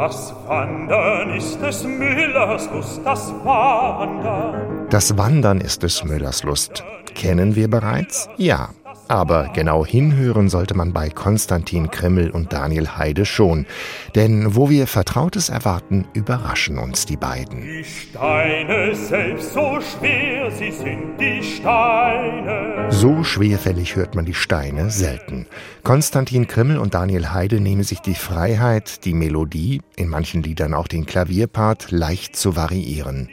Das Wandern ist des Müllers Lust, das Wandern. Das Wandern ist des Müllers Lust. Kennen wir bereits? Ja. Aber genau hinhören sollte man bei Konstantin Krimmel und Daniel Heide schon. Denn wo wir Vertrautes erwarten, überraschen uns die beiden. Die Steine selbst so schwer, sie sind die Steine. So schwerfällig hört man die Steine selten. Konstantin Krimmel und Daniel Heide nehmen sich die Freiheit, die Melodie, in manchen Liedern auch den Klavierpart, leicht zu variieren.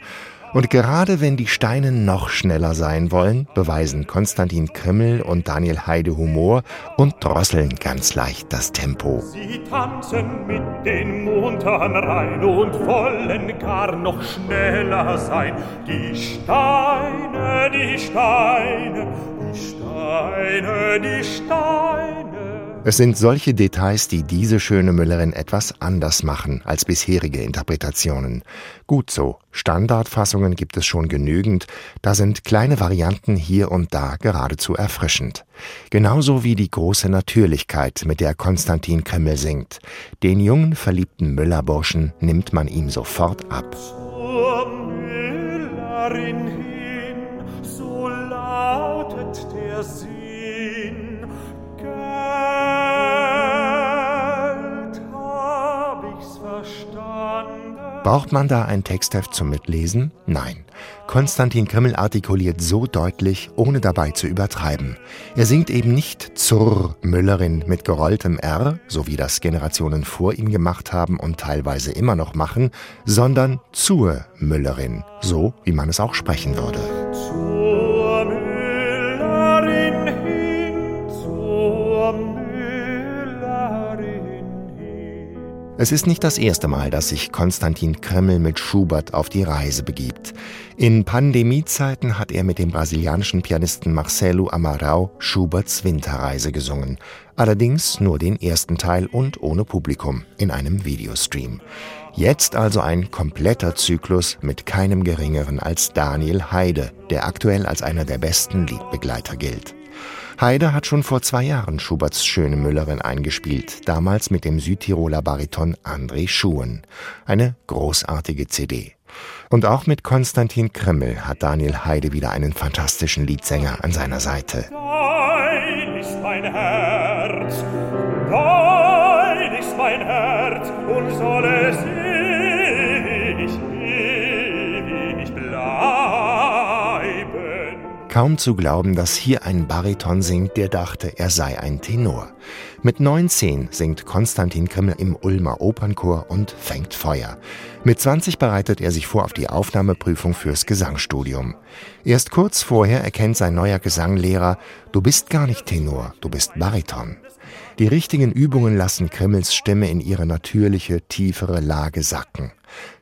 Und gerade wenn die Steine noch schneller sein wollen, beweisen Konstantin Krimmel und Daniel Heide Humor und drosseln ganz leicht das Tempo. Sie tanzen mit den Montern rein und wollen gar noch schneller sein. Die Steine, die Steine, Steine, die Steine. Es sind solche Details, die diese schöne Müllerin etwas anders machen als bisherige Interpretationen. Gut so, Standardfassungen gibt es schon genügend, da sind kleine Varianten hier und da geradezu erfrischend. Genauso wie die große Natürlichkeit, mit der Konstantin Krimmel singt. Den jungen, verliebten Müllerburschen nimmt man ihm sofort ab. Zur Müllerin Braucht man da ein Textheft zum Mitlesen? Nein. Konstantin Krimmel artikuliert so deutlich, ohne dabei zu übertreiben. Er singt eben nicht zur Müllerin mit gerolltem R, so wie das Generationen vor ihm gemacht haben und teilweise immer noch machen, sondern zur Müllerin, so wie man es auch sprechen würde. Es ist nicht das erste Mal, dass sich Konstantin Krimmel mit Schubert auf die Reise begibt. In Pandemiezeiten hat er mit dem brasilianischen Pianisten Marcelo Amaral Schuberts Winterreise gesungen. Allerdings nur den ersten Teil und ohne Publikum in einem Videostream. Jetzt also ein kompletter Zyklus mit keinem geringeren als Daniel Heide, der aktuell als einer der besten Liedbegleiter gilt. Heide hat schon vor zwei Jahren Schuberts Schöne Müllerin eingespielt, damals mit dem Südtiroler Bariton André Schuhen. Eine großartige CD. Und auch mit Konstantin Krimmel hat Daniel Heide wieder einen fantastischen Liedsänger an seiner Seite. Dein ist mein Herz, dein ist mein Herz und soll es Kaum zu glauben, dass hier ein Bariton singt, der dachte, er sei ein Tenor. Mit 19 singt Konstantin Krimmel im Ulmer Opernchor und fängt Feuer. Mit 20 bereitet er sich vor auf die Aufnahmeprüfung fürs Gesangsstudium. Erst kurz vorher erkennt sein neuer Gesanglehrer, du bist gar nicht Tenor, du bist Bariton. Die richtigen Übungen lassen Krimmels Stimme in ihre natürliche, tiefere Lage sacken.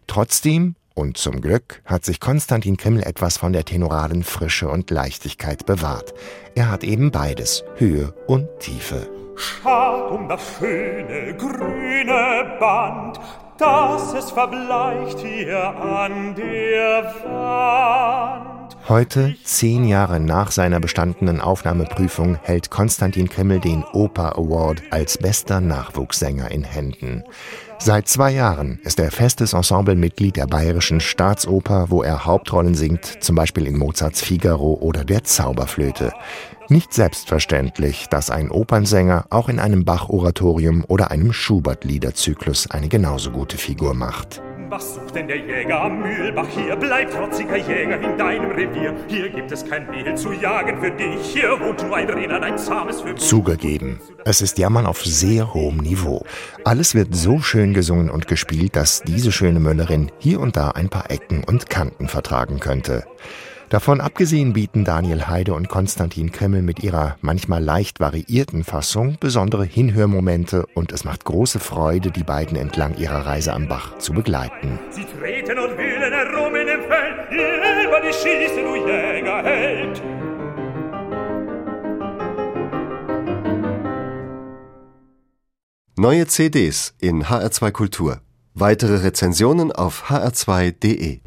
Trotzdem und zum Glück hat sich Konstantin Krimmel etwas von der tenoralen Frische und Leichtigkeit bewahrt. Er hat eben beides, Höhe und Tiefe. Schad um das schöne grüne Band, dass es verbleicht hier an der Wand. Heute, zehn Jahre nach seiner bestandenen Aufnahmeprüfung, hält Konstantin Krimmel den Oper Award als bester Nachwuchssänger in Händen. Seit zwei Jahren ist er festes Ensemblemitglied der Bayerischen Staatsoper, wo er Hauptrollen singt, zum Beispiel in Mozarts Figaro oder der Zauberflöte. Nicht selbstverständlich, dass ein Opernsänger auch in einem Bach-Oratorium oder einem Schubert-Liederzyklus eine genauso gute Figur macht. Was sucht denn der Jäger am Mühlbach hier? Bleib trotziger Jäger in deinem Revier. Hier gibt es kein Mehl zu jagen für dich. Hier wohnt nur ein Renner, ein zahmes für. Zugegeben, es ist Jammern auf sehr hohem Niveau. Alles wird so schön gesungen und gespielt, dass diese schöne Müllerin hier und da ein paar Ecken und Kanten vertragen könnte. Davon abgesehen bieten Daniel Heide und Konstantin Krimmel mit ihrer manchmal leicht variierten Fassung besondere Hinhörmomente und es macht große Freude, die beiden entlang ihrer Reise am Bach zu begleiten. Sie treten und wühlen herum in dem Feld. Über die Schieße, du Jägerheld. Neue CDs in HR2 Kultur. Weitere Rezensionen auf hr2.de